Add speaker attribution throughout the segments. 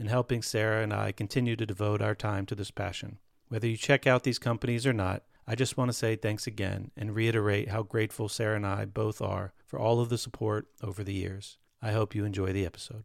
Speaker 1: in helping Sara and I continue to devote our time to this passion. Whether you check out these companies or not, I just want to say thanks again and reiterate how grateful Sarah and I both are for all of the support over the years. I hope you enjoy the episode.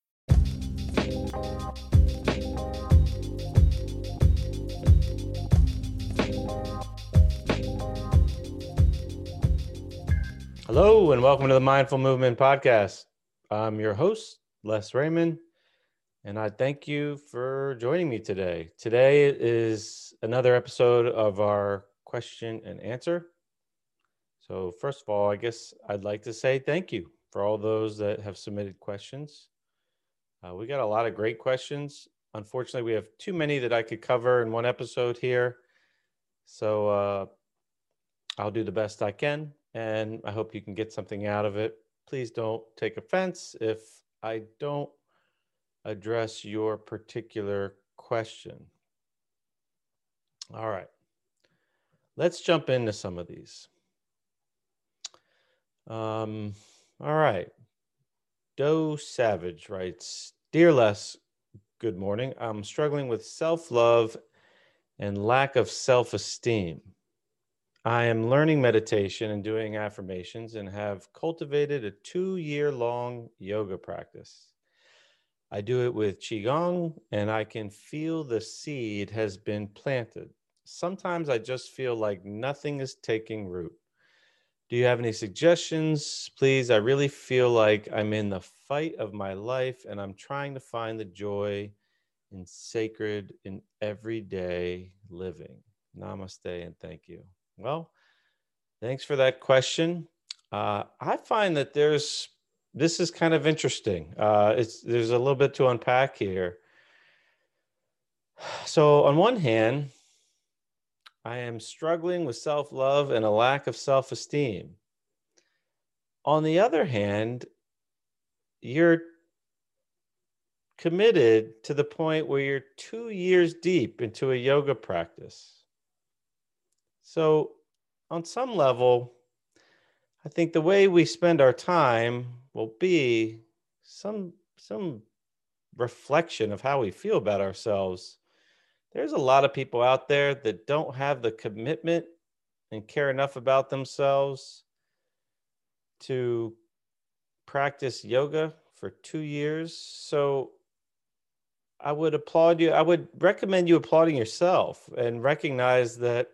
Speaker 1: Hello, and welcome to the Mindful Movement Podcast. I'm your host, Les Raymond, and I thank you for joining me today. Today is another episode of our question and answer. So, first of all, I guess I'd like to say thank you for all those that have submitted questions. Uh, we got a lot of great questions. Unfortunately, we have too many that I could cover in one episode here. So, uh, I'll do the best I can and I hope you can get something out of it. Please don't take offense if I don't address your particular question. All right, let's jump into some of these. Um, all right, Doe Savage writes Dear Les, good morning. I'm struggling with self love and lack of self esteem. I am learning meditation and doing affirmations and have cultivated a two year long yoga practice. I do it with Qigong and I can feel the seed has been planted. Sometimes I just feel like nothing is taking root. Do you have any suggestions? Please, I really feel like I'm in the fight of my life and I'm trying to find the joy in sacred in everyday living. Namaste and thank you. Well, thanks for that question. Uh, I find that there's this is kind of interesting. Uh, it's there's a little bit to unpack here. So on one hand, I am struggling with self-love and a lack of self-esteem. On the other hand, you're committed to the point where you're two years deep into a yoga practice. So, on some level, I think the way we spend our time will be some some reflection of how we feel about ourselves. There's a lot of people out there that don't have the commitment and care enough about themselves to practice yoga for 2 years. So I would applaud you. I would recommend you applauding yourself and recognize that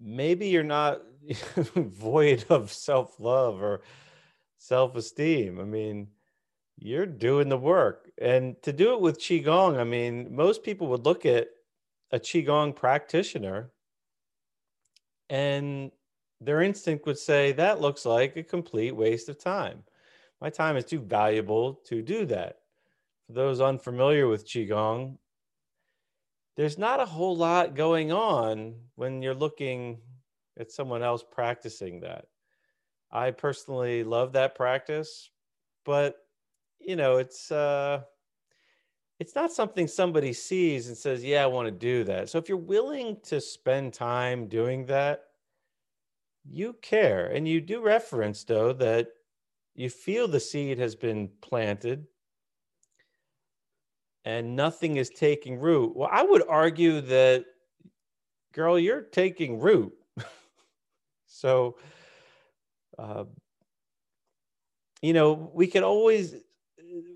Speaker 1: maybe you're not void of self love or self esteem. I mean, you're doing the work. And to do it with Qigong, I mean, most people would look at a Qigong practitioner and their instinct would say, that looks like a complete waste of time. My time is too valuable to do that. For those unfamiliar with Qigong, there's not a whole lot going on when you're looking at someone else practicing that. I personally love that practice, but you know, it's uh it's not something somebody sees and says, Yeah, I want to do that. So if you're willing to spend time doing that, you care. And you do reference, though, that you feel the seed has been planted and nothing is taking root. Well, I would argue that, girl, you're taking root. so, uh, you know, we can always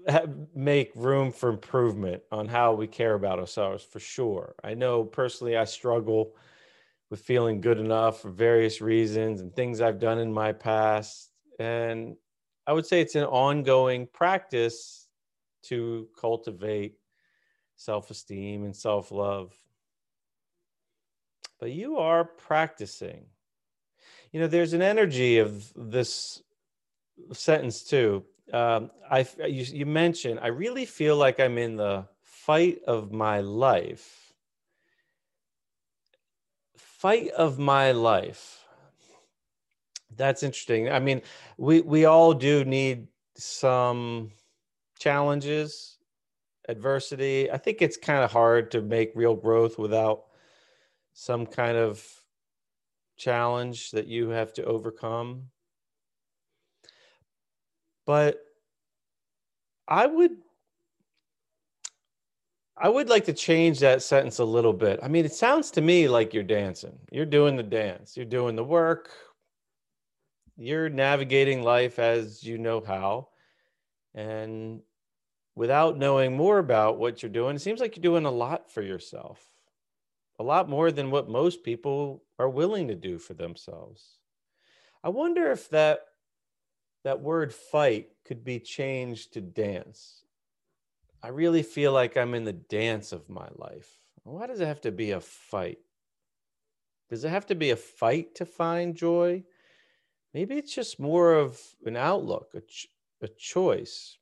Speaker 1: have, make room for improvement on how we care about ourselves for sure. I know personally I struggle with feeling good enough for various reasons and things I've done in my past. And I would say it's an ongoing practice to cultivate self esteem and self love. But you are practicing. You know, there's an energy of this sentence too. Um, I you, you mentioned I really feel like I'm in the fight of my life. Fight of my life. That's interesting. I mean, we we all do need some challenges, adversity. I think it's kind of hard to make real growth without some kind of challenge that you have to overcome. But I would I would like to change that sentence a little bit. I mean, it sounds to me like you're dancing. You're doing the dance. You're doing the work. You're navigating life as you know how. And without knowing more about what you're doing, it seems like you're doing a lot for yourself. A lot more than what most people are willing to do for themselves. I wonder if that that word fight could be changed to dance. I really feel like I'm in the dance of my life. Why does it have to be a fight? Does it have to be a fight to find joy? Maybe it's just more of an outlook, a, ch- a choice.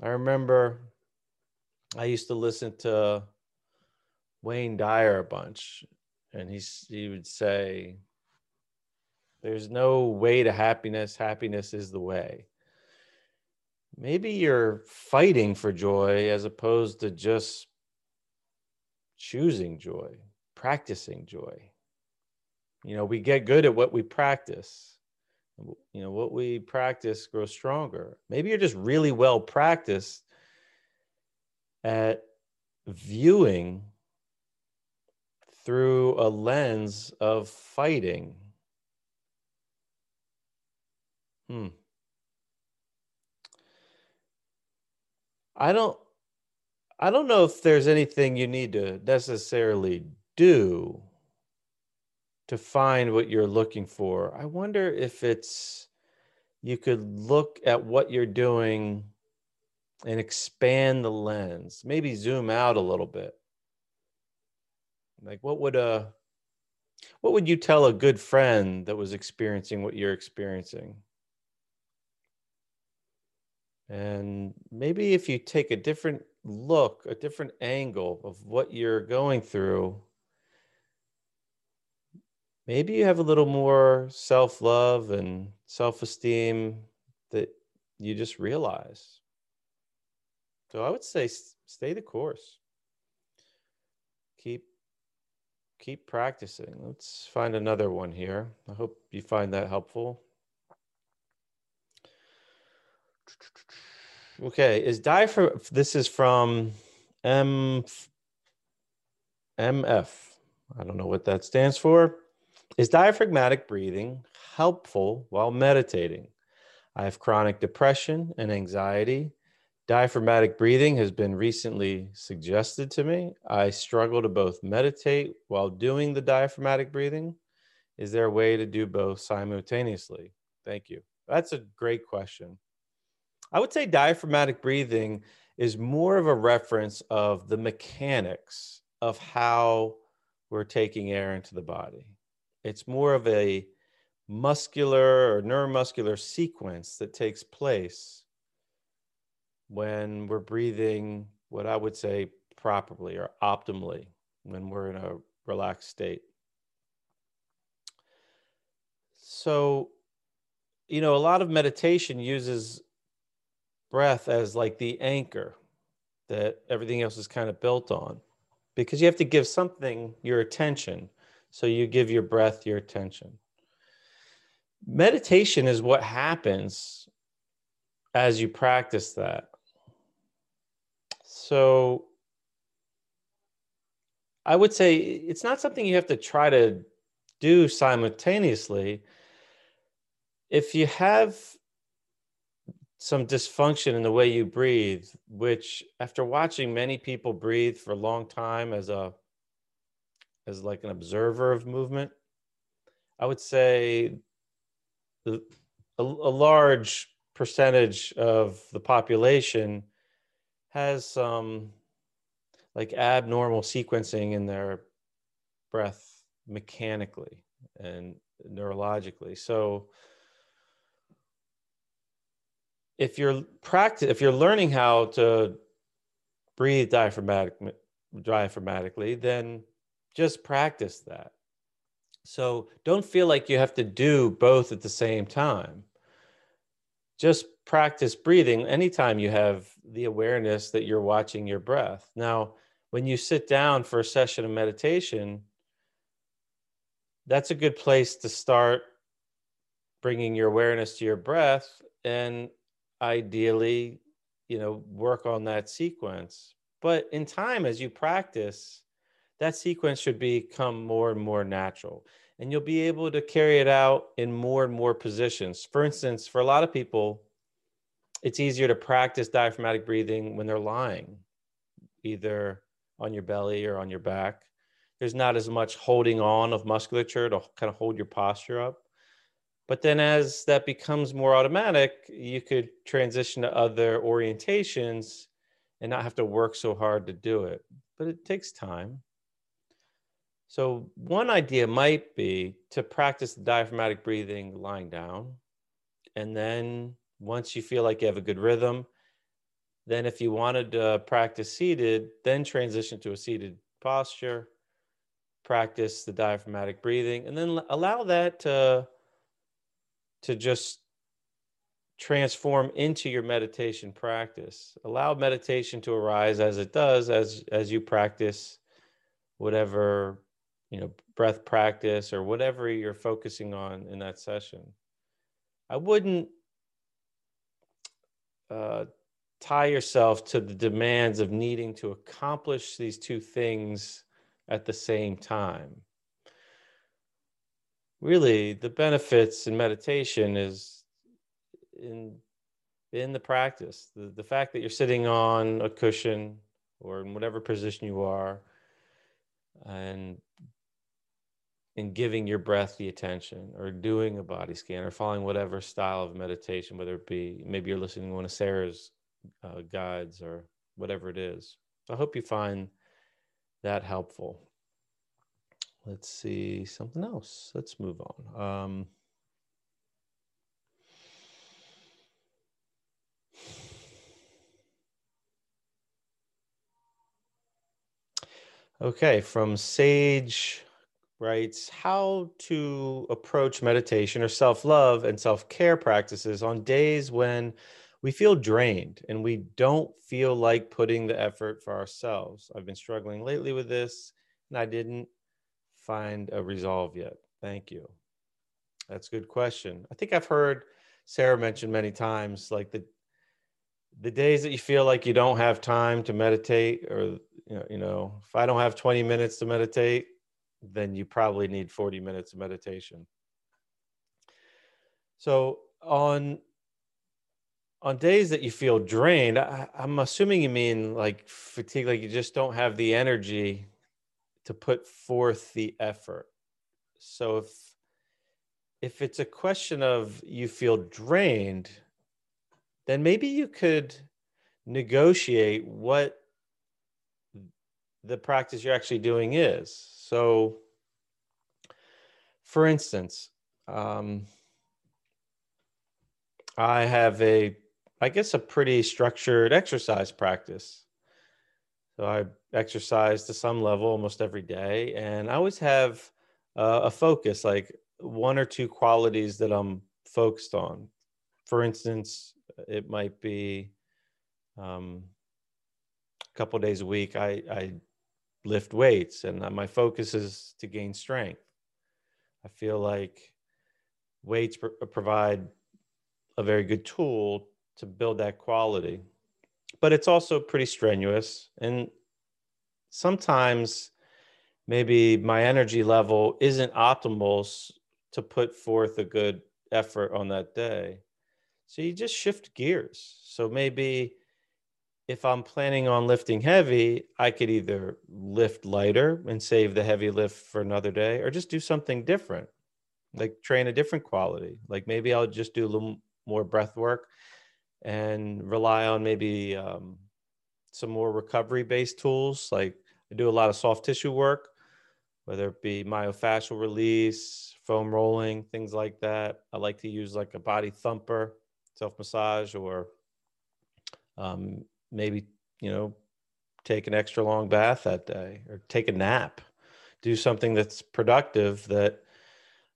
Speaker 1: I remember I used to listen to Wayne Dyer a bunch, and he he would say, there's no way to happiness. Happiness is the way. Maybe you're fighting for joy as opposed to just choosing joy, practicing joy. You know, we get good at what we practice. You know, what we practice grows stronger. Maybe you're just really well practiced at viewing through a lens of fighting Hmm. I don't I don't know if there's anything you need to necessarily do to find what you're looking for. I wonder if it's you could look at what you're doing and expand the lens, maybe zoom out a little bit. Like what would a what would you tell a good friend that was experiencing what you're experiencing? And maybe if you take a different look, a different angle of what you're going through, maybe you have a little more self love and self esteem that you just realize. So I would say stay the course. Keep keep practicing. Let's find another one here. I hope you find that helpful. Okay, is diaphragm? This is from M MF. I don't know what that stands for. Is diaphragmatic breathing helpful while meditating? I have chronic depression and anxiety. Diaphragmatic breathing has been recently suggested to me. I struggle to both meditate while doing the diaphragmatic breathing. Is there a way to do both simultaneously? Thank you. That's a great question. I would say diaphragmatic breathing is more of a reference of the mechanics of how we're taking air into the body. It's more of a muscular or neuromuscular sequence that takes place when we're breathing what I would say properly or optimally when we're in a relaxed state. So, you know, a lot of meditation uses breath as like the anchor. that everything else is kind of built on because you have to give something your attention. So you give your breath your attention. Meditation is what happens as you practice that. So I would say it's not something you have to try to do simultaneously. If you have some dysfunction in the way you breathe, which after watching many people breathe for a long time as a as like an observer of movement, I would say the, a, a large percentage of the population has some like abnormal sequencing in their breath mechanically and neurologically. So if you're practice if you're learning how to breathe diaphragmatic, diaphragmatically then just practice that. So don't feel like you have to do both at the same time. Just practice breathing anytime you have the awareness that you're watching your breath. Now when you sit down for a session of meditation that's a good place to start bringing your awareness to your breath and ideally, you know, work on that sequence. But in time, as you practice, that sequence should become more and more natural. And you'll be able to carry it out in more and more positions. For instance, for a lot of people, it's easier to practice diaphragmatic breathing when they're lying, either on your belly or on your back. There's not as much holding on of musculature to kind of hold your posture up. But then as that becomes more automatic, you could transition to other orientations and not have to work so hard to do it. But it takes time. So, one idea might be to practice the diaphragmatic breathing lying down. And then, once you feel like you have a good rhythm, then if you wanted to practice seated, then transition to a seated posture, practice the diaphragmatic breathing, and then allow that to to just transform into your meditation practice. Allow meditation to arise as it does as as you practice whatever, you know, breath practice or whatever you're focusing on in that session. I wouldn't uh, tie yourself to the demands of needing to accomplish these two things at the same time really the benefits in meditation is in in the practice the, the fact that you're sitting on a cushion or in whatever position you are and in giving your breath the attention or doing a body scan or following whatever style of meditation whether it be maybe you're listening to one of sara's uh, guides or whatever it is i hope you find that helpful let's see something else. Let's move on. Um, okay, from Sage writes how to approach meditation or self love and self care practices on days when we feel drained and we don't feel like putting the effort for ourselves. I've been struggling lately with this and I didn't find a resolve yet? Thank you. That's a good question. I think I've heard Sara mention many times like the the days that you feel like you don't have time to meditate or you know, you know if I don't have 20 minutes to meditate, then you probably need 40 minutes of meditation. So on on days that you feel drained, I, am assuming you mean like fatigue, like you just don't have the energy to put forth the effort. So if if it's a question of you feel drained, then maybe you could negotiate what the practice you're actually doing is. So, for instance, um, I have a, I guess, a pretty structured exercise practice. So I exercise to some level almost every day, and I always have uh, a focus, like one or two qualities that I'm focused on. For instance, it might be um, a couple days a week, I, I lift weights and uh, my focus is to gain strength. I feel like weights uh, provide a very good tool to build that quality. But it's also pretty strenuous. And sometimes maybe my energy level isn't optimal to put forth a good effort on that day. So you just shift gears. So maybe if I'm planning on lifting heavy, I could either lift lighter and save the heavy lift for another day or just do something different, like train a different quality. Like maybe I'll just do a little more breath work and rely on maybe um, some more recovery based tools. Like I do a lot of soft tissue work, whether it be myofascial release, foam rolling, things like that. I like to use like a body thumper, self massage, or um, maybe, you know, take an extra long bath that day or take a nap. Do something that's productive that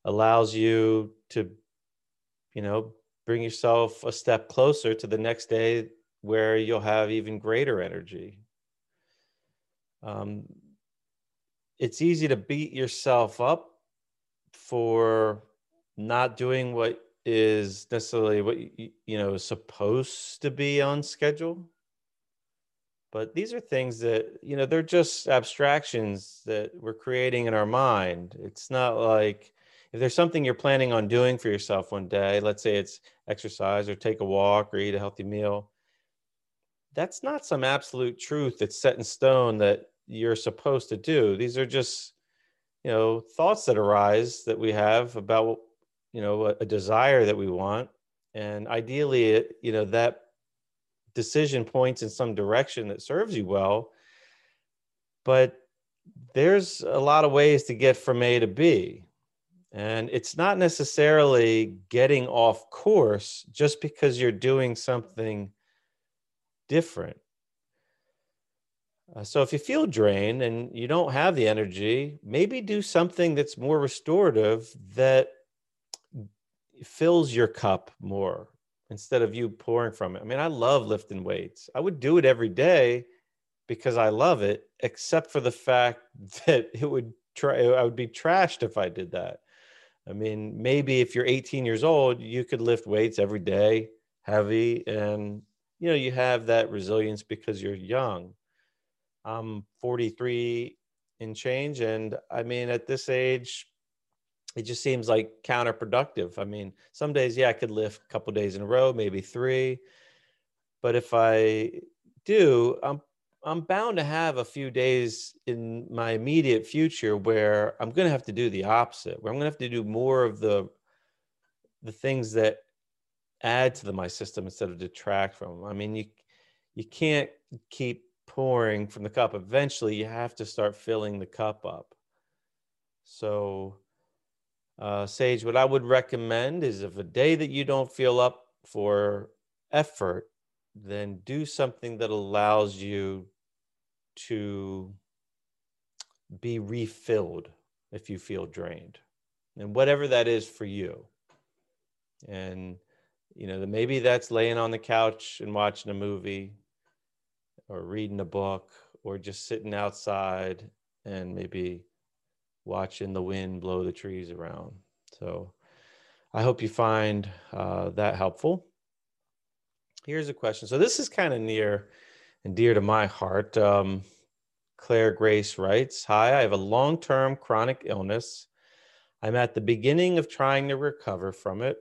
Speaker 1: allows you to, you know, bring yourself a step closer to the next day where you'll have even greater energy. Um, it's easy to beat yourself up for not doing what is necessarily what you, you know is supposed to be on schedule but these are things that you know they're just abstractions that we're creating in our mind. It's not like if there's something you're planning on doing for yourself one day let's say it's exercise or take a walk or eat a healthy meal that's not some absolute truth that's set in stone that you're supposed to do. These are just you know thoughts that arise that we have about you know a, a desire that we want. And ideally you know that decision points in some direction that serves you well but there's a lot of ways to get from a to b. And it's not necessarily getting off course just because you're doing something different. Uh, so if you feel drained and you don't have the energy, maybe do something that's more restorative that fills your cup more instead of you pouring from it. I mean, I love lifting weights. I would do it every day because I love it, except for the fact that it would try I would be trashed if I did that. I mean, maybe if you're 18 years old, you could lift weights every day, heavy, and you know, you have that resilience because you're young. I'm 43 in change. And I mean, at this age, it just seems like counterproductive. I mean, some days, yeah, I could lift a couple days in a row, maybe three. But if I do, I'm I'm bound to have a few days in my immediate future where I'm going to have to do the opposite, where I'm going to have to do more of the the things that add to the, my system instead of detract from them. I mean, you you can't keep pouring from the cup. Eventually, you have to start filling the cup up. So, uh, Sage, what I would recommend is if a day that you don't feel up for effort, then do something that allows you to be refilled if you feel drained, and whatever that is for you. And you know, maybe that's laying on the couch and watching a movie or reading a book or just sitting outside and maybe watching the wind blow the trees around. So I hope you find uh, that helpful. Here's a question. So this is kind of near and dear to my heart. Um, Claire Grace writes Hi, I have a long term chronic illness. I'm at the beginning of trying to recover from it.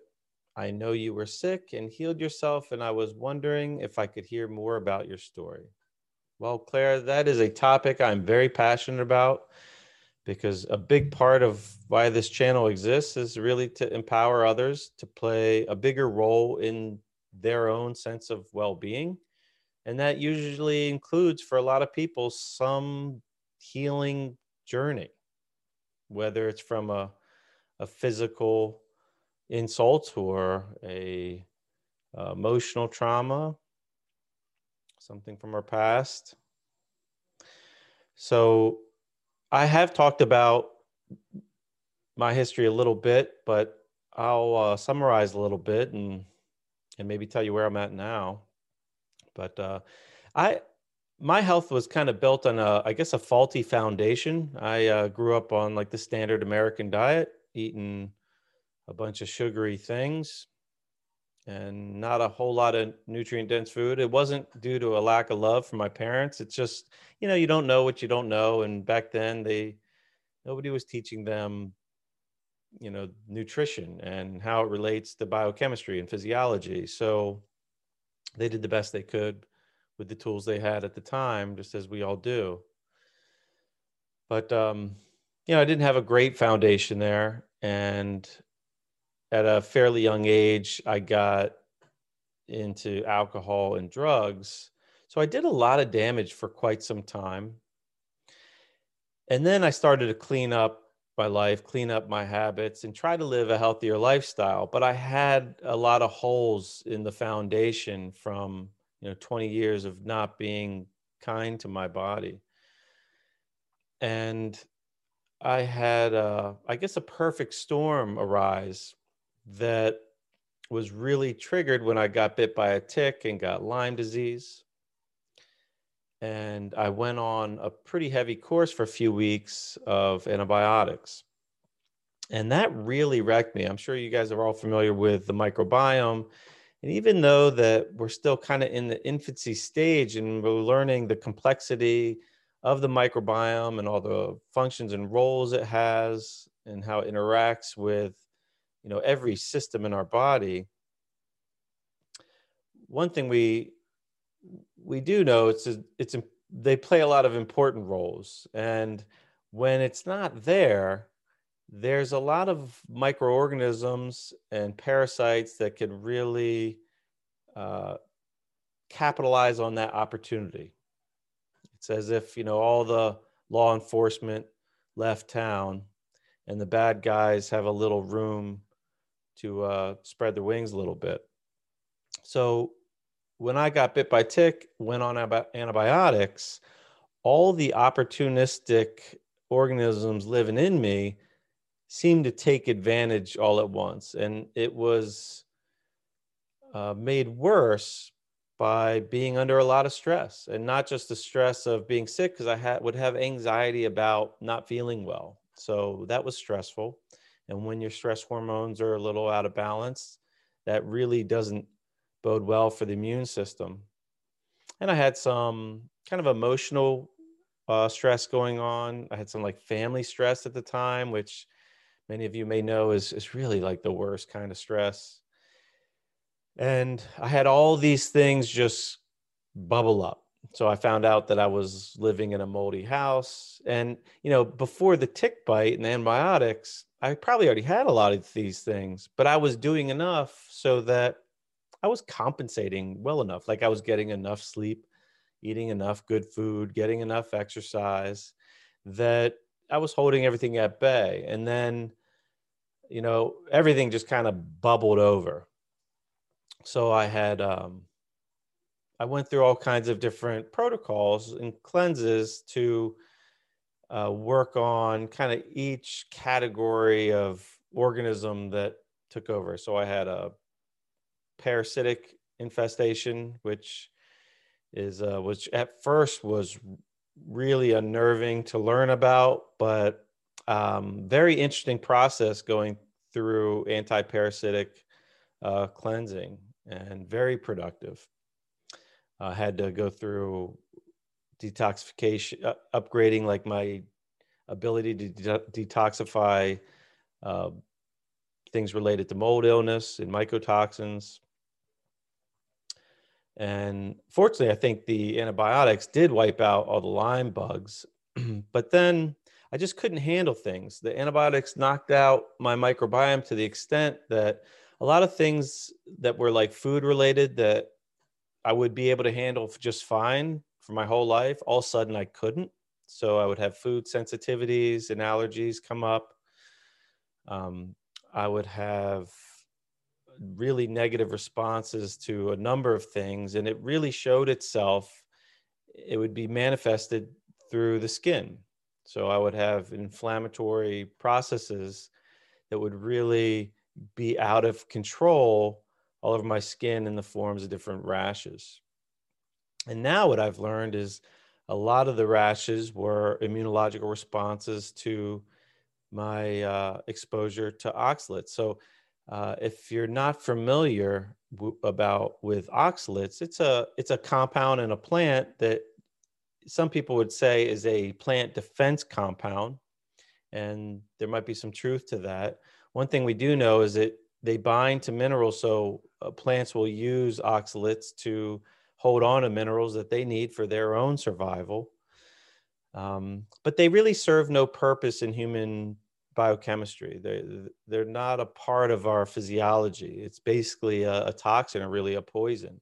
Speaker 1: I know you were sick and healed yourself, and I was wondering if I could hear more about your story. Well, Claire, that is a topic I'm very passionate about because a big part of why this channel exists is really to empower others to play a bigger role in their own sense of well being. And that usually includes, for a lot of people, some healing journey, whether it's from a, a physical insult or a uh, emotional trauma, something from our past. So I have talked about my history a little bit, but I'll uh, summarize a little bit and and maybe tell you where I'm at now. But uh, I my health was kind of built on a, I guess, a faulty foundation. I uh, grew up on like the standard American diet, eating a bunch of sugary things and not a whole lot of nutrient dense food. It wasn't due to a lack of love from my parents. It's just, you know, you don't know what you don't know. And back then they, nobody was teaching them, you know, nutrition and how it relates to biochemistry and physiology. So they did the best they could with the tools they had at the time, just as we all do. But, um, you know, I didn't have a great foundation there. And at a fairly young age, I got into alcohol and drugs. So I did a lot of damage for quite some time. And then I started to clean up my life, clean up my habits, and try to live a healthier lifestyle. But I had a lot of holes in the foundation from you know 20 years of not being kind to my body. And I had, a, I guess, a perfect storm arise that was really triggered when I got bit by a tick and got Lyme disease. And I went on a pretty heavy course for a few weeks of antibiotics. And that really wrecked me. I'm sure you guys are all familiar with the microbiome. And even though that we're still kind of in the infancy stage and we're learning the complexity of the microbiome and all the functions and roles it has and how it interacts with you know every system in our body. One thing we we do know it's it's they play a lot of important roles. And when it's not there there's a lot of microorganisms and parasites that can really uh, capitalize on that opportunity. It's as if you know all the law enforcement left town and the bad guys have a little room to uh, spread their wings a little bit. So when I got bit by tick, went on antibiotics, all the opportunistic organisms living in me seemed to take advantage all at once. And it was uh, made worse by being under a lot of stress and not just the stress of being sick because I had would have anxiety about not feeling well. So that was stressful. And when your stress hormones are a little out of balance, that really doesn't bode well for the immune system. And I had some kind of emotional uh, stress going on. I had some like family stress at the time, which many of you may know is, is really like the worst kind of stress. And I had all these things just bubble up. So I found out that I was living in a moldy house. And, you know, before the tick bite and the antibiotics, I probably already had a lot of these things, but I was doing enough so that I was compensating well enough. Like I was getting enough sleep, eating enough good food, getting enough exercise that I was holding everything at bay. And then, you know, everything just kind of bubbled over. So I had, um, I went through all kinds of different protocols and cleanses to uh, work on kind of each category of organism that took over. So I had a parasitic infestation, which is uh, which at first was really unnerving to learn about, but um, very interesting process going through anti-parasitic uh, cleansing and very productive. I had to go through detoxification, uh, upgrading like my ability to de- detoxify uh, things related to mold illness and mycotoxins. And fortunately, I think the antibiotics did wipe out all the Lyme bugs, but then I just couldn't handle things. The antibiotics knocked out my microbiome to the extent that a lot of things that were like food related that I would be able to handle just fine for my whole life. All of a sudden, I couldn't. So I would have food sensitivities and allergies come up. Um, I would have really negative responses to a number of things, and it really showed itself. It would be manifested through the skin. So I would have inflammatory processes that would really be out of control all over my skin in the forms of different rashes. And now what I've learned is a lot of the rashes were immunological responses to my uh, exposure to oxalates. So uh, if you're not familiar w- about with oxalates, it's a it's a compound in a plant that some people would say is a plant defense compound, and there might be some truth to that. One thing we do know is that they bind to minerals, so uh, plants will use oxalates to hold on to minerals that they need for their own survival. Um, but they really serve no purpose in human biochemistry. They they're not a part of our physiology. It's basically a, a toxin or really a poison.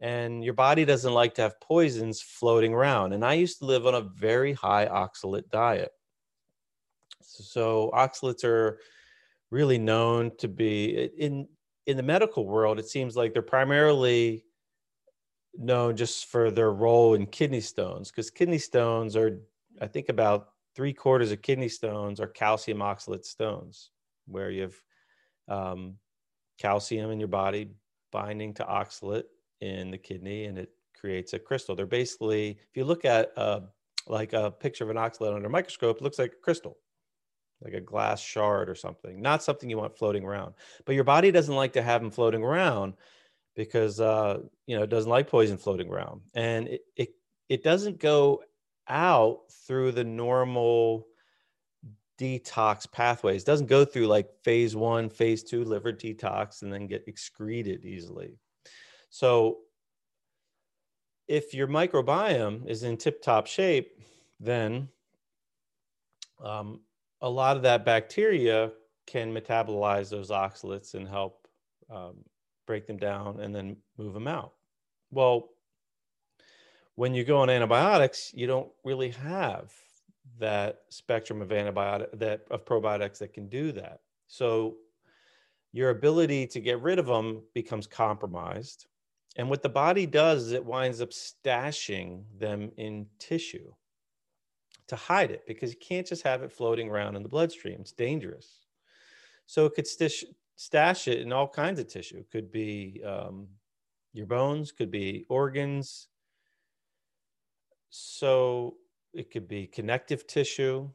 Speaker 1: And your body doesn't like to have poisons floating around. And I used to live on a very high oxalate diet. So oxalates are really known to be in in the medical world. It seems like they're primarily known just for their role in kidney stones because kidney stones are, I think, about three quarters of kidney stones are calcium oxalate stones, where you have um, calcium in your body binding to oxalate in the kidney and it creates a crystal. They're basically, if you look at uh, like a picture of an oxalate under a microscope, it looks like a crystal, like a glass shard or something, not something you want floating around. But your body doesn't like to have them floating around because uh, you know it doesn't like poison floating around, and it, it it doesn't go out through the normal detox pathways. It doesn't go through like phase one, phase two liver detox, and then get excreted easily. So if your microbiome is in tip-top shape, then um, a lot of that bacteria can metabolize those oxalates and help um, break them down, and then move them out. Well, when you go on antibiotics, you don't really have that spectrum of antibiotic that of probiotics that can do that. So your ability to get rid of them becomes compromised. And what the body does is it winds up stashing them in tissue to hide it because you can't just have it floating around in the bloodstream. It's dangerous. So it could stish, stash it in all kinds of tissue. Could be um, your bones, could be organs. So it could be connective tissue.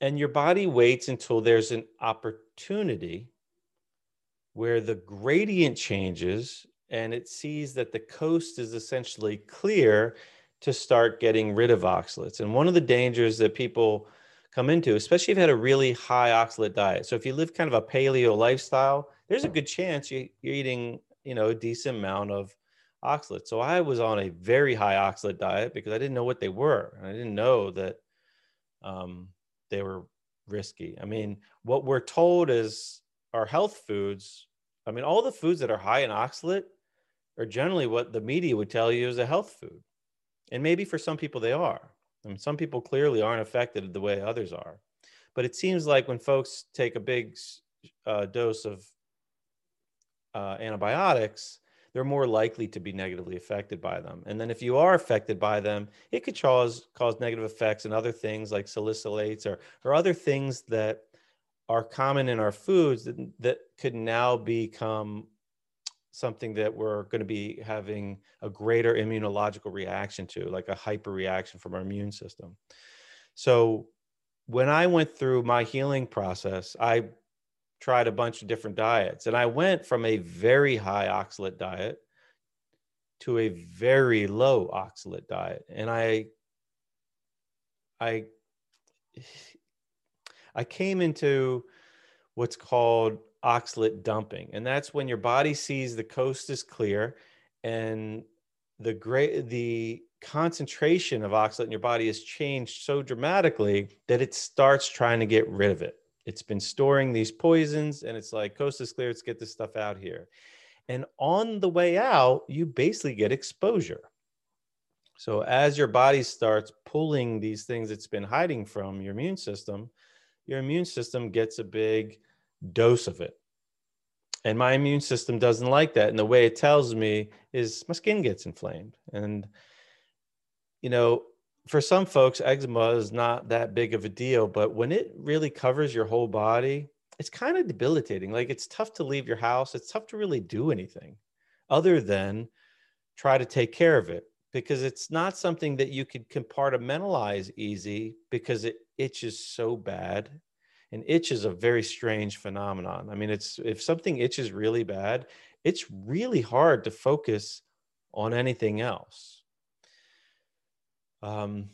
Speaker 1: And your body waits until there's an opportunity where the gradient changes and it sees that the coast is essentially clear to start getting rid of oxalates. And one of the dangers that people come into, especially if you had a really high oxalate diet. So if you live kind of a paleo lifestyle, there's a good chance you, you're eating, you know, a decent amount of oxalate. So I was on a very high oxalate diet because I didn't know what they were. And I didn't know that um, they were risky. I mean, what we're told is our health foods. I mean, all the foods that are high in oxalate are generally what the media would tell you is a health food. And maybe for some people they are. I mean, some people clearly aren't affected the way others are. But it seems like when folks take a big uh, dose of uh, antibiotics, they're more likely to be negatively affected by them. And then if you are affected by them, it could cause cause negative effects and other things like salicylates or or other things that are common in our foods that, that could now become something that we're going to be having a greater immunological reaction to, like a hyper reaction from our immune system. So when I went through my healing process, I tried a bunch of different diets and I went from a very high oxalate diet to a very low oxalate diet. And I, I, I came into what's called oxalate dumping. And that's when your body sees the coast is clear and the great the concentration of oxalate in your body has changed so dramatically that it starts trying to get rid of it. It's been storing these poisons and it's like coast is clear, let's get this stuff out here. And on the way out, you basically get exposure. So as your body starts pulling these things it's been hiding from your immune system, your immune system gets a big dose of it. And my immune system doesn't like that. And the way it tells me is my skin gets inflamed. And, you know, for some folks, eczema is not that big of a deal, but when it really covers your whole body, it's kind of debilitating. Like it's tough to leave your house. It's tough to really do anything other than try to take care of it. because it's not something that you could compartmentalize easy because it itches so bad and itch is a very strange phenomenon. I mean it's if something itches really bad it's really hard to focus on anything else. Um,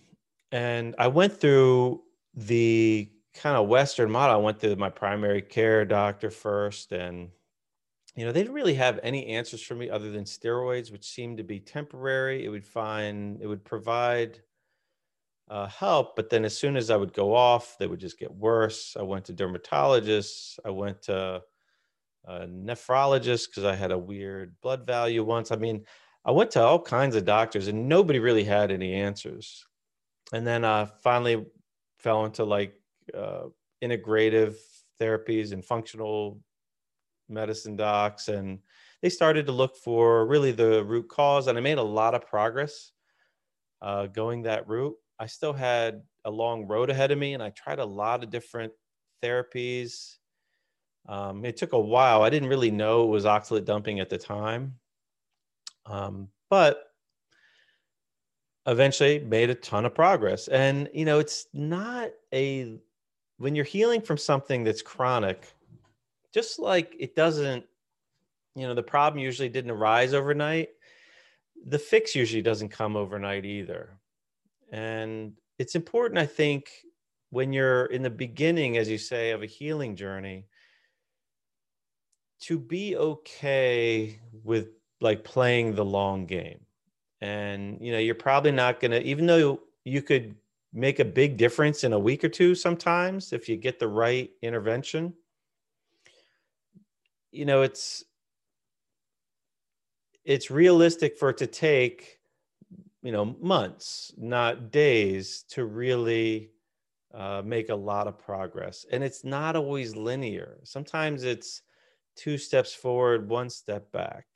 Speaker 1: and i went through the kind of western model. I went to my primary care doctor first and you know, they didn't really have any answers for me other than steroids, which seemed to be temporary. It would find it would provide uh, help, but then as soon as I would go off, they would just get worse. I went to dermatologists. I went to a nephrologist because I had a weird blood value once. I mean, I went to all kinds of doctors, and nobody really had any answers. And then I finally fell into like uh, integrative therapies and functional medicine docs and they started to look for really the root cause and i made a lot of progress uh, going that route i still had a long road ahead of me and i tried a lot of different therapies. Um, it took a while. I didn't really know it was oxalate dumping at the time. Um, but eventually made a ton of progress. And you know it's not a when you're healing from something that's chronic just like it doesn't, you know, the problem usually didn't arise overnight, the fix usually doesn't come overnight either. And it's important, I think, when you're in the beginning, as you say, of a healing journey, to be okay with like playing the long game. And, you know, you're probably not going to, even though you could make a big difference in a week or two sometimes if you get the right intervention you know it's it's realistic for it to take you know months not days to really uh, make a lot of progress. And it's not always linear. Sometimes it's two steps forward one step back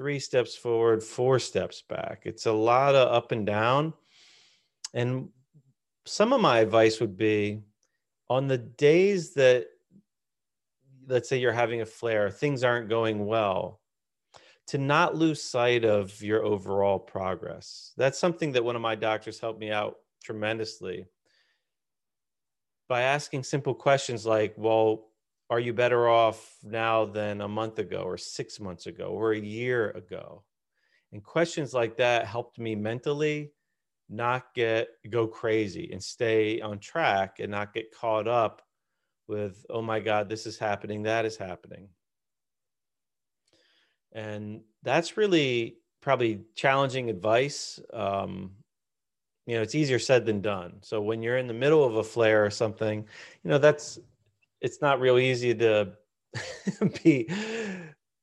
Speaker 1: three steps forward four steps back. It's a lot of up and down. And some of my advice would be on the days that let's say you're having a flare, things aren't going well, to not lose sight of your overall progress. That's something that one of my doctors helped me out tremendously by asking simple questions like, well, are you better off now than a month ago or six months ago or a year ago? And questions like that helped me mentally not get go crazy and stay on track and not get caught up with, oh my God, this is happening, that is happening. And that's really probably challenging advice. Um, you know, it's easier said than done. So when you're in the middle of a flare or something, you know, that's it's not real easy to be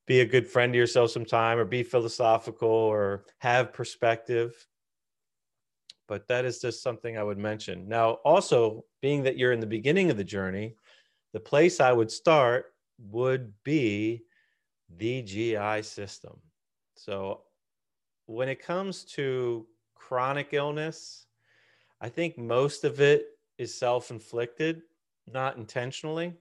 Speaker 1: be a good friend to yourself sometime or be philosophical or have perspective but that is just something i would mention now also being that you're in the beginning of the journey the place I would start would be the GI system. So, when it comes to chronic illness, I think most of it is self inflicted, not intentionally.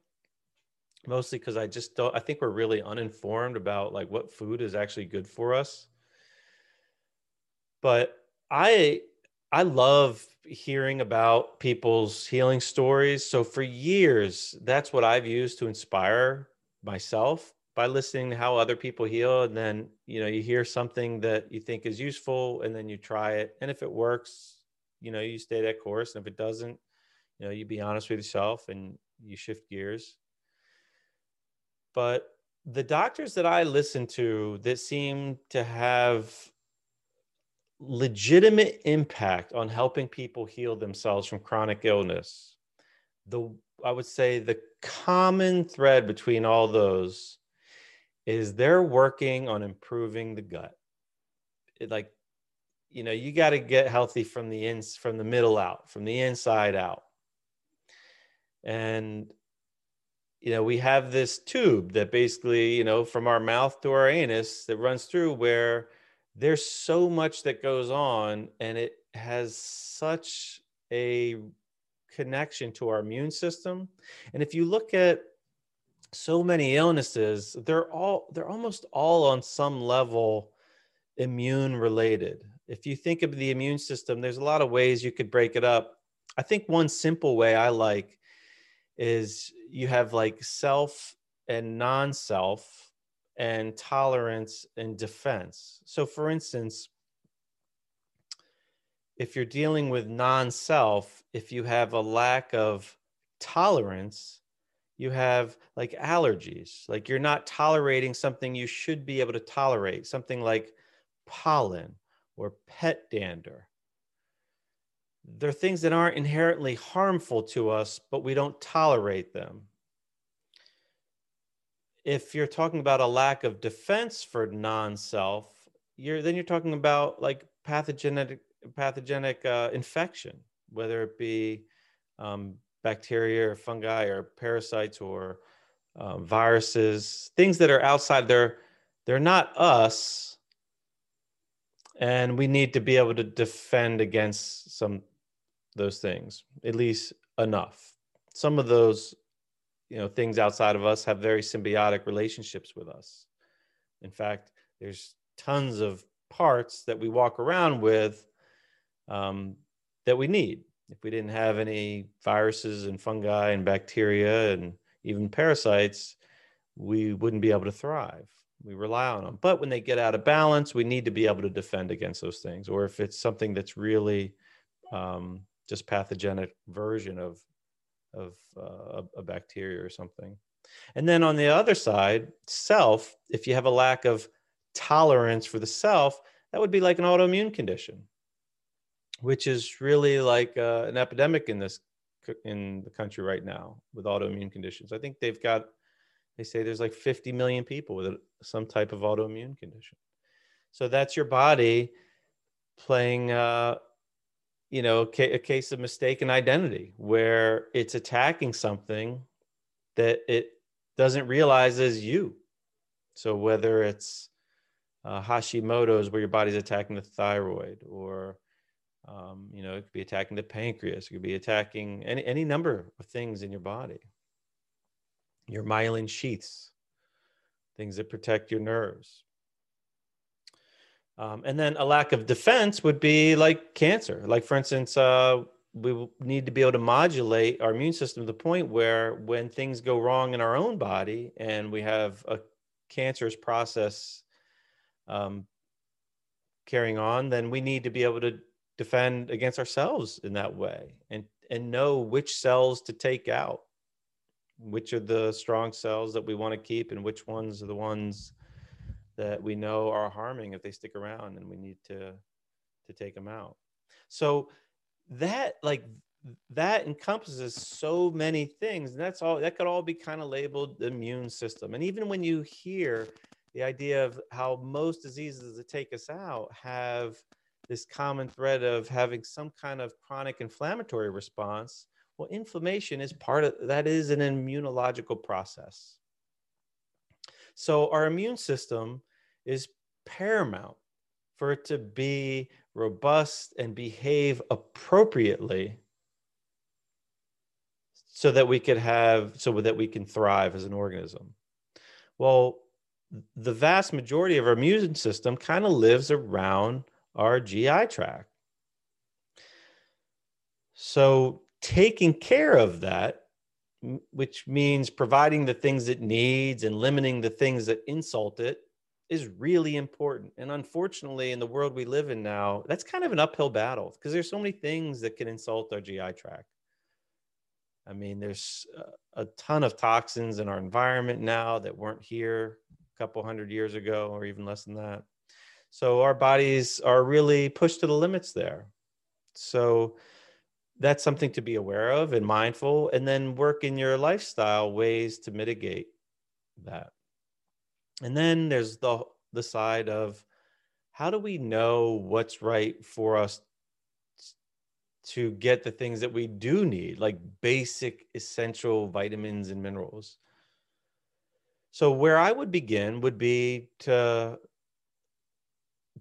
Speaker 1: Mostly because I just don't, I think we're really uninformed about like what food is actually good for us. But I, I love hearing about people's healing stories. So for years, that's what I've used to inspire myself by listening to how other people heal and then, you know, you hear something that you think is useful and then you try it and if it works, you know, you stay that course and if it doesn't, you know, you be honest with yourself and you shift gears. But the doctors that I listen to that seem to have legitimate impact on helping people heal themselves from chronic illness the i would say the common thread between all those is they're working on improving the gut. It, like you know you got to get healthy from the ins from the middle out from the inside out. And you know we have this tube that basically you know from our mouth to our anus that runs through where there's so much that goes on and it has such a connection to our immune system. And if you look at so many illnesses they're all they're almost all on some level immune related if you think of the immune system, there's a lot of ways you could break it up. I think one simple way I like is you have like self and non self and tolerance and defense. So, for instance, if you're dealing with non self, if you have a lack of tolerance, you have like allergies, like you're not tolerating something you should be able to tolerate, something like pollen or pet dander. They're things that aren't inherently harmful to us, but we don't tolerate them. If you're talking about a lack of defense for non-self, you're then you're talking about like pathogenic pathogenic uh, infection, whether it be um, bacteria or fungi or parasites or um, viruses, things that are outside. They're they're not us, and we need to be able to defend against some those things at least enough. Some of those, you know, things outside of us have very symbiotic relationships with us. In fact, there's tons of parts that we walk around with um, that we need if we didn't have any viruses and fungi and bacteria and even parasites, we wouldn't be able to thrive. We rely on them. But when they get out of balance, we need to be able to defend against those things. Or if it's something that's really um, just pathogenic version of, of uh, a bacteria or something. And then on the other side, self, if you have a lack of tolerance for the self, that would be like an autoimmune condition which is really like uh, an epidemic in this in the country right now with autoimmune conditions. I think they've got they say there's like 50 million people with some type of autoimmune condition. So that's your body playing uh, you know a case of mistaken identity where it's attacking something that it doesn't realize is you. So whether it's uh, Hashimoto's where your body's attacking the thyroid or um, you know, it could be attacking the pancreas. It could be attacking any, any number of things in your body. Your myelin sheaths, things that protect your nerves. Um, and then a lack of defense would be like cancer. Like, for instance, uh, we need to be able to modulate our immune system to the point where when things go wrong in our own body and we have a cancerous process um, carrying on, then we need to be able to defend against ourselves in that way and and know which cells to take out which are the strong cells that we want to keep and which ones are the ones that we know are harming if they stick around and we need to to take them out. So that like that encompasses so many things and that's all that could all be kind of labeled the immune system. And even when you hear the idea of how most diseases that take us out have this common thread of having some kind of chronic inflammatory response well inflammation is part of that is an immunological process. So our immune system is paramount for it to be robust and behave appropriately so that we could have so that we can thrive as an organism. Well the vast majority of our immune system kind of lives around our GI tract. So, taking care of that, which means providing the things it needs and limiting the things that insult it, is really important. And unfortunately, in the world we live in now, that's kind of an uphill battle because there's so many things that can insult our GI tract. I mean, there's a ton of toxins in our environment now that weren't here a couple hundred years ago or even less than that. So our bodies are really pushed to the limits there. So that's something to be aware of and mindful, and then work in your lifestyle ways to mitigate that. And then there's the the side of how do we know what's right for us to get the things that we do need, like basic essential vitamins and minerals. So, where I would begin would be to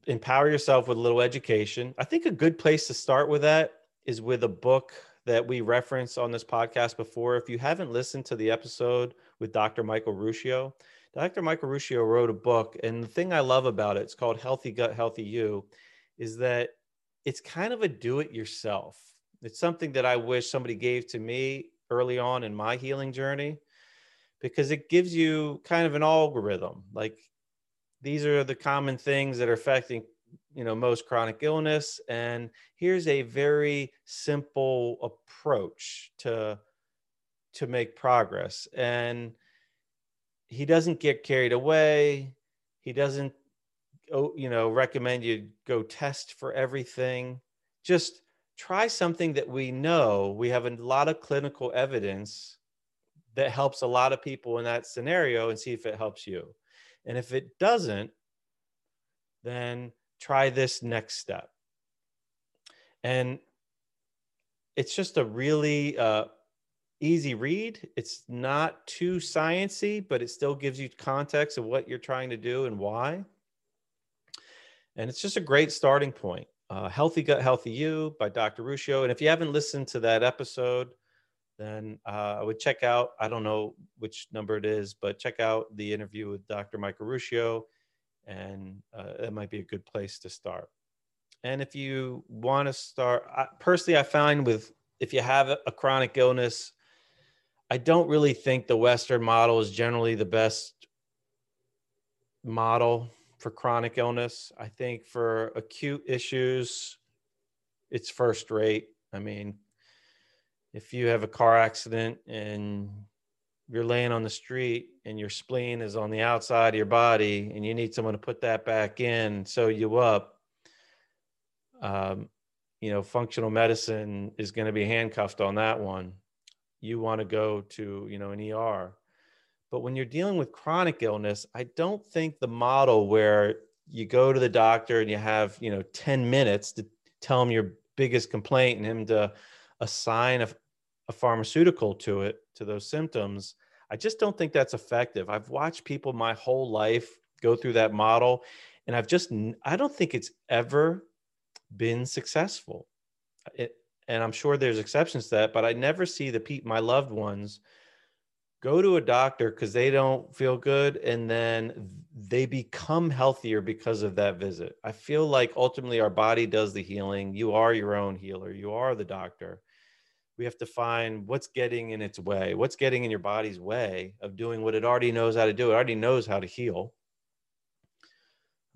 Speaker 1: empower yourself with a little education. I think a good place to start with that is with a book that we referenced on this podcast before. If you haven't listened to the episode with Dr. Michael Ruscio, Dr. Michael Ruscio wrote a book, and the thing I love about it, it's called Healthy Gut, Healthy You. is that it's kind of a do it yourself. It's something that I wish somebody gave to me early on in my healing journey because it gives you kind of an algorithm. Like these are the common things that are affecting you know most chronic illness. And here's a very simple approach to to make progress. And he doesn't get carried away. He doesn't oh, you know recommend you go test for everything. Just try something that we know. We have a lot of clinical evidence that helps a lot of people in that scenario and see if it helps you and if it doesn't then try this next step and it's just a really uh, easy read it's not too sciency but it still gives you context of what you're trying to do and why and it's just a great starting point. Uh, Healthy Gut, Healthy You by Dr. Ruscio. And if you haven't listened to that episode, then uh, I would check out, I don't know which number it is, but check out the interview with Dr. Michael Ruscio. And uh, that might be a good place to start. And if you want to start, I, personally, I find with if you have a chronic illness, I don't really think the Western model is generally the best model for chronic illness. I think for acute issues, it's first rate. I mean, if you have a car accident and you're laying on the street and your spleen is on the outside of your body and you need someone to put that back in, sew you up, um, you know, functional medicine is going to be handcuffed on that one. You want to go to, you know, an ER. But when you're dealing with chronic illness, I don't think the model where you go to the doctor and you have, you know, 10 minutes to tell him your biggest complaint and him to assign a, a pharmaceutical to it, to those symptoms, I just don't think that's effective. I've watched people my whole life go through that model and I've just, I don't think it's ever been successful. It, and I'm sure there's exceptions to that, but I never see the people, my loved ones go to a doctor because they don't feel good and then they become healthier because of that visit. I feel like ultimately our body does the healing. You are your own healer, you are the doctor. We have to find what's getting in its way, what's getting in your body's way of doing what it already knows how to do. It already knows how to heal.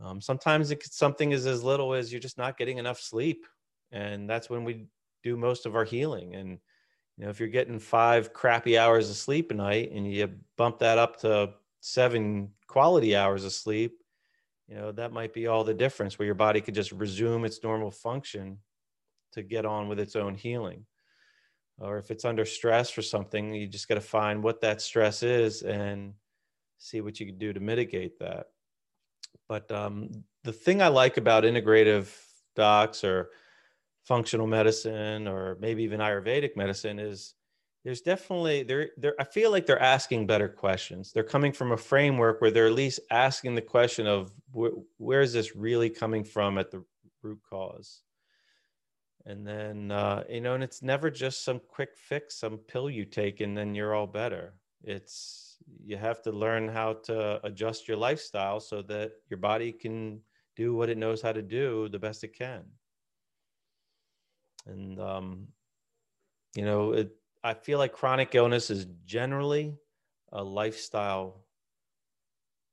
Speaker 1: Um, sometimes it's something is as little as you're just not getting enough sleep. And that's when we do most of our healing. And you know if you're getting five crappy hours of sleep a night and you bump that up to seven quality hours of sleep you know that might be all the difference where your body could just resume its normal function to get on with its own healing or if it's under stress for something you just got to find what that stress is and see what you can do to mitigate that. But um, the thing i like about integrative docs or functional medicine or maybe even ayurvedic medicine is there's definitely there there i feel like they're asking better questions. They're coming from a framework where they're at least asking the question of wh- where is this really coming from at the root cause and then uh, you know and it's never just some quick fix some pill you take and then you're all better. It's you have to learn how to adjust your lifestyle so that your body can do what it knows how to do the best it can. And um, you know it, i feel like chronic illness is generally a lifestyle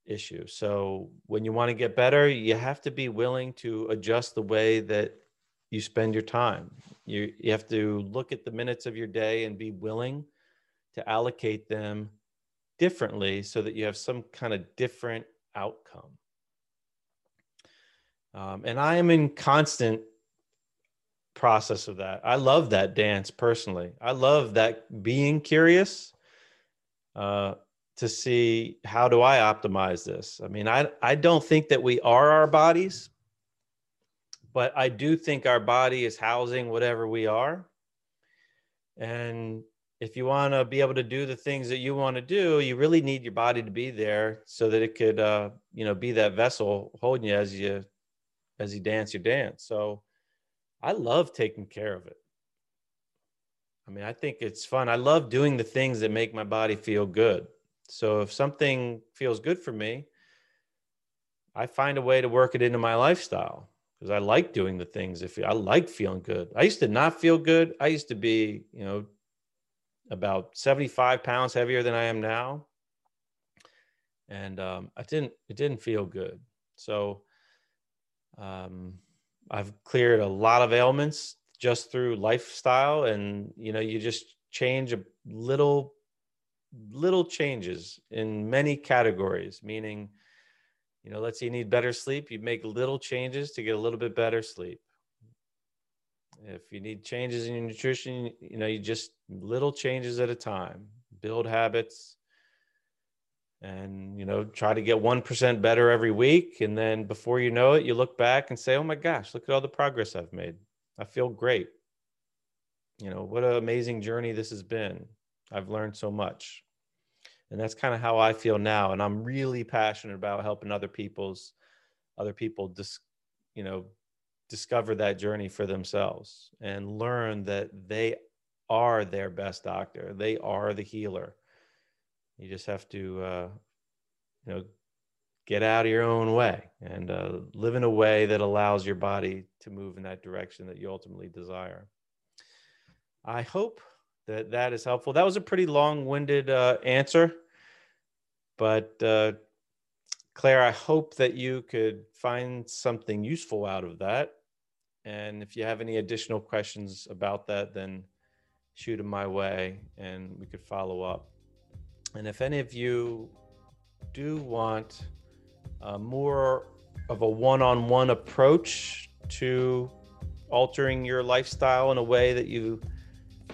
Speaker 1: issue. So when you want to get better you have to be willing to adjust the way that you spend your time you, you have to look at the minutes of your day and be willing to allocate them differently so that you have some kind of different outcome um, and i am in constant process of that. I love that dance personally. I love that being curious uh, to see how do I optimize this. I mean, I I don't think that we are our bodies, but I do think our body is housing whatever we are. And if you want to be able to do the things that you want to do, you really need your body to be there so that it could, uh, you know, be that vessel holding you as you as you dance your dance. So I love taking care of it. I mean, I think it's fun. I love doing the things that make my body feel good. So if something feels good for me, I find a way to work it into my lifestyle. Because I like doing the things. If I like feeling good, I used to not feel good. I used to be, you know, about 75 pounds heavier than I am now. And um, I didn't, it didn't feel good. So um, I've cleared a lot of ailments just through lifestyle. And, you know, you just change a little, little changes in many categories, meaning, you know, let's say you need better sleep, you make little changes to get a little bit better sleep. If you need changes in your nutrition, you know, you just little changes at a time, build habits and, you know, try to get 1% better every week. And then before you know it, you look back and say, oh my gosh, look at all the progress I've made. I feel great. You know, what an amazing journey this has been. I've learned so much and that's kind of how i feel now and i'm really passionate about helping other people's other people dis, you know discover that journey for themselves and learn that they are their best doctor they are the healer. You just have to uh, you know get out of your own way and uh, live in a way that allows your body to move in that direction that you ultimately desire. I hope that that is helpful. That was a pretty long-winded uh, answer, but uh, Claire, I hope that you could find something useful out of that. And if you have any additional questions about that, then shoot them my way, and we could follow up. And if any of you do want uh, more of a one-on-one approach to altering your lifestyle in a way that you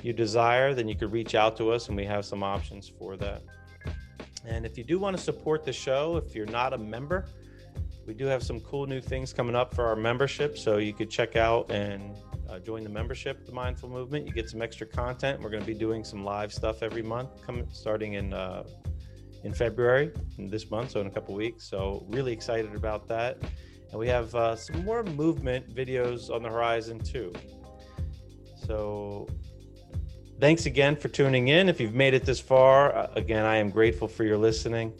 Speaker 1: you desire, then you could reach out to us and we have some options for that. And if you do want to support the show, if you're not a member, we do have some cool new things coming up for our membership. So you could check out and uh, join the membership, the Mindful Movement. You get some extra content. We're going to be doing some live stuff every month, coming starting in uh, in February in this month, so in a couple weeks. So really excited about that. And we have uh, some more movement videos on the horizon too. So Thanks again for tuning in. If you've made it this far, uh, again, I am grateful for your listening.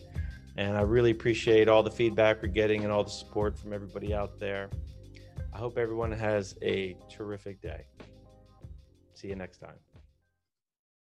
Speaker 1: And I really appreciate all the feedback we're getting and all the support from everybody out there. I hope everyone has a terrific day. See you next time.